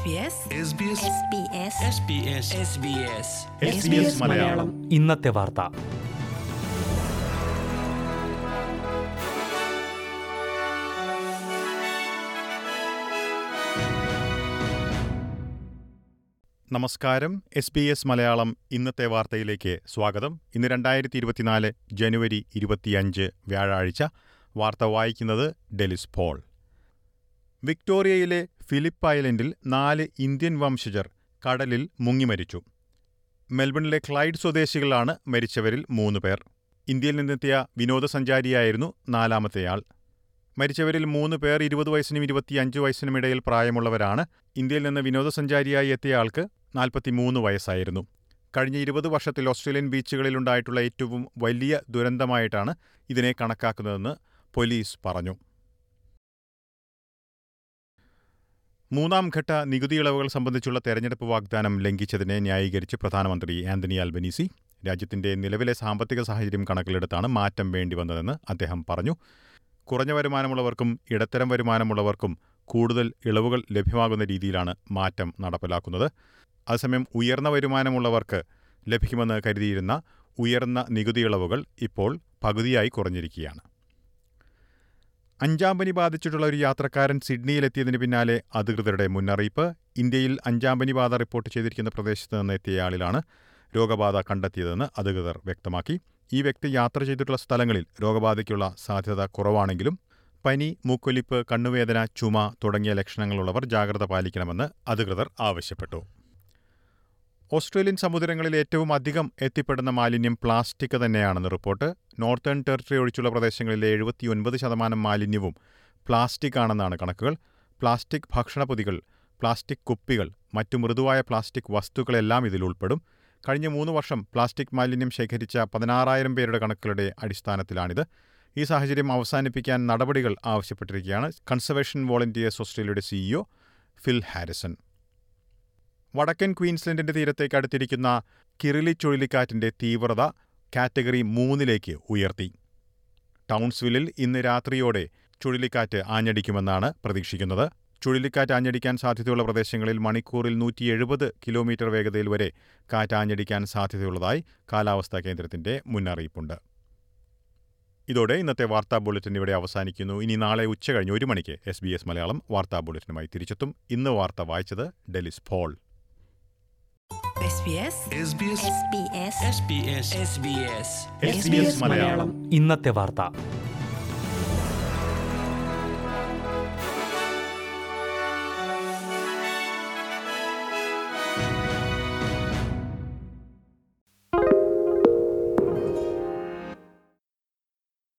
SBS Malayalam. ഇന്നത്തെ വാർത്ത. നമസ്കാരം. എസ് ബി എസ് മലയാളം ഇന്നത്തെ വാർത്തയിലേക്ക് സ്വാഗതം. ഇന്ന് രണ്ടായിരത്തി ഇരുപത്തിനാല് ജനുവരി ഇരുപത്തിയഞ്ച് വ്യാഴാഴ്ച. വാർത്ത വായിക്കുന്നത് ഡെലിസ് പോൾ. വിക്ടോറിയയിലെ ഫിലിപ്പ് ഐലൻഡിൽ നാല് ഇന്ത്യൻ വംശജർ കടലിൽ മുങ്ങിമരിച്ചു മെൽബണിലെ ക്ലൈഡ് സ്വദേശികളാണ് മരിച്ചവരിൽ മൂന്ന് പേർ. ഇന്ത്യയിൽ നിന്നെത്തിയ വിനോദസഞ്ചാരിയായിരുന്നു നാലാമത്തെയാൾ മരിച്ചവരിൽ മൂന്ന് പേർ ഇരുപത് വയസ്സിനും ഇരുപത്തിയഞ്ച് വയസ്സിനും ഇടയിൽ പ്രായമുള്ളവരാണ്. ഇന്ത്യയിൽ നിന്ന് വിനോദസഞ്ചാരിയായി എത്തിയ ആൾക്ക് നാൽപ്പത്തിമൂന്ന് വയസ്സായിരുന്നു. കഴിഞ്ഞ ഇരുപത് വർഷത്തിൽ ഓസ്ട്രേലിയൻ ബീച്ചുകളിലുണ്ടായിട്ടുള്ള ഏറ്റവും വലിയ ദുരന്തമായിട്ടാണ് ഇതിനെ കണക്കാക്കുന്നതെന്ന് പോലീസ് പറഞ്ഞു. മൂന്നാം ഘട്ട നികുതി ഇളവുകൾ സംബന്ധിച്ചുള്ള തെരഞ്ഞെടുപ്പ് വാഗ്ദാനം ലംഘിച്ചതിനെ ന്യായീകരിച്ച് പ്രധാനമന്ത്രി ആന്റണി അൽബനീസി രാജ്യത്തിന്റെ നിലവിലെ സാമ്പത്തിക സാഹചര്യം കണക്കിലെടുത്താണ് മാറ്റം വേണ്ടി വന്നതെന്ന് അദ്ദേഹം പറഞ്ഞു. കുറഞ്ഞ വരുമാനമുള്ളവർക്കും ഇടത്തരം വരുമാനമുള്ളവർക്കും കൂടുതൽ ഇളവുകൾ ലഭ്യമാകുന്ന രീതിയിലാണ് മാറ്റം നടപ്പിലാക്കുന്നത്. അതേസമയം ഉയർന്ന വരുമാനമുള്ളവർക്ക് ലഭിക്കുമെന്ന് കരുതിയിരുന്ന ഉയർന്ന നികുതി ഇളവുകൾ ഇപ്പോൾ പകുതിയായി കുറഞ്ഞിരിക്കുകയാണ്. അഞ്ചാം പനി ബാധിച്ചിട്ടുള്ള ഒരു യാത്രക്കാരൻ സിഡ്നിയിലെത്തിയതിന് പിന്നാലെ അധികൃതരുടെ മുന്നറിയിപ്പ്. ഇന്ത്യയിൽ അഞ്ചാം പനി ബാധ റിപ്പോർട്ട് ചെയ്തിരിക്കുന്ന പ്രദേശത്ത് നിന്ന് എത്തിയയാളിലാണ് രോഗബാധ കണ്ടെത്തിയതെന്ന് അധികൃതർ വ്യക്തമാക്കി. ഈ വ്യക്തി യാത്ര ചെയ്തിട്ടുള്ള സ്ഥലങ്ങളിൽ രോഗബാധയ്ക്കുള്ള സാധ്യത കുറവാണെങ്കിലും പനി മൂക്കൊലിപ്പ് കണ്ണുവേദന ചുമ തുടങ്ങിയ ലക്ഷണങ്ങളുള്ളവർ ജാഗ്രത പാലിക്കണമെന്ന് അധികൃതർ ആവശ്യപ്പെട്ടു. ഓസ്ട്രേലിയൻ സമുദ്രങ്ങളിൽ ഏറ്റവും അധികം എത്തിപ്പെടുന്ന മാലിന്യം പ്ലാസ്റ്റിക് തന്നെയാണെന്ന് റിപ്പോർട്ട്. നോർത്തേൺ ടെറിട്ടറി ഒഴിച്ചുള്ള പ്രദേശങ്ങളിലെ എഴുപത്തിയൊൻപത് ശതമാനം മാലിന്യവും പ്ലാസ്റ്റിക് ആണെന്നാണ് കണക്കുകൾ. പ്ലാസ്റ്റിക് ഭക്ഷണപൊതികൾ പ്ലാസ്റ്റിക് കുപ്പികൾ മറ്റു മൃദുവായ പ്ലാസ്റ്റിക് വസ്തുക്കളെല്ലാം ഇതിൽ ഉൾപ്പെടും. കഴിഞ്ഞ മൂന്ന് വർഷം പ്ലാസ്റ്റിക് മാലിന്യം ശേഖരിച്ച പതിനാറായിരം പേരുടെ കണക്കുകളുടെ അടിസ്ഥാനത്തിലാണിത്. ഈ സാഹചര്യം അവസാനിപ്പിക്കാൻ നടപടികൾ ആവശ്യപ്പെട്ടിരിക്കുകയാണ് കൺസർവേഷൻ വോളണ്ടിയേഴ്സ് ഓസ്ട്രേലിയയുടെ സിഇഒ ഫിൽ ഹാരിസൺ. വടക്കൻ ക്വീൻസ്ലൻഡിന്റെ തീരത്തേക്ക് അടുത്തിരിക്കുന്ന കിറിലി ചുഴലിക്കാറ്റിന്റെ തീവ്രത കാറ്റഗറി മൂന്നിലേക്ക് ഉയർത്തി. ടൗൺസ്വില്ലിൽ ഇന്ന് രാത്രിയോടെ ചുഴലിക്കാറ്റ് ആഞ്ഞടിക്കുമെന്നാണ് പ്രതീക്ഷിക്കുന്നത്. ചുഴലിക്കാറ്റ് ആഞ്ഞടിക്കാൻ സാധ്യതയുള്ള പ്രദേശങ്ങളിൽ മണിക്കൂറിൽ നൂറ്റി എഴുപത് കിലോമീറ്റർ വേഗതയിൽ വരെ കാറ്റ് ആഞ്ഞടിക്കാൻ സാധ്യതയുള്ളതായി കാലാവസ്ഥാ കേന്ദ്രത്തിന്റെ മുന്നറിയിപ്പുണ്ട്. ഇതോടെ ഇന്നത്തെ വാർത്താ ബുള്ളറ്റിൻ ഇവിടെ അവസാനിക്കുന്നു. ഇനി നാളെ ഉച്ച കഴിഞ്ഞ് ഒരു മണിക്ക് എസ് ബി എസ് മലയാളം വാർത്താ ബുള്ളറ്റിനുമായി തിരിച്ചെത്തും. ഇന്ന് വാർത്ത വായിച്ചത് ഡെലിസ് ഫോൾ ഇന്നത്തെ വാർത്ത.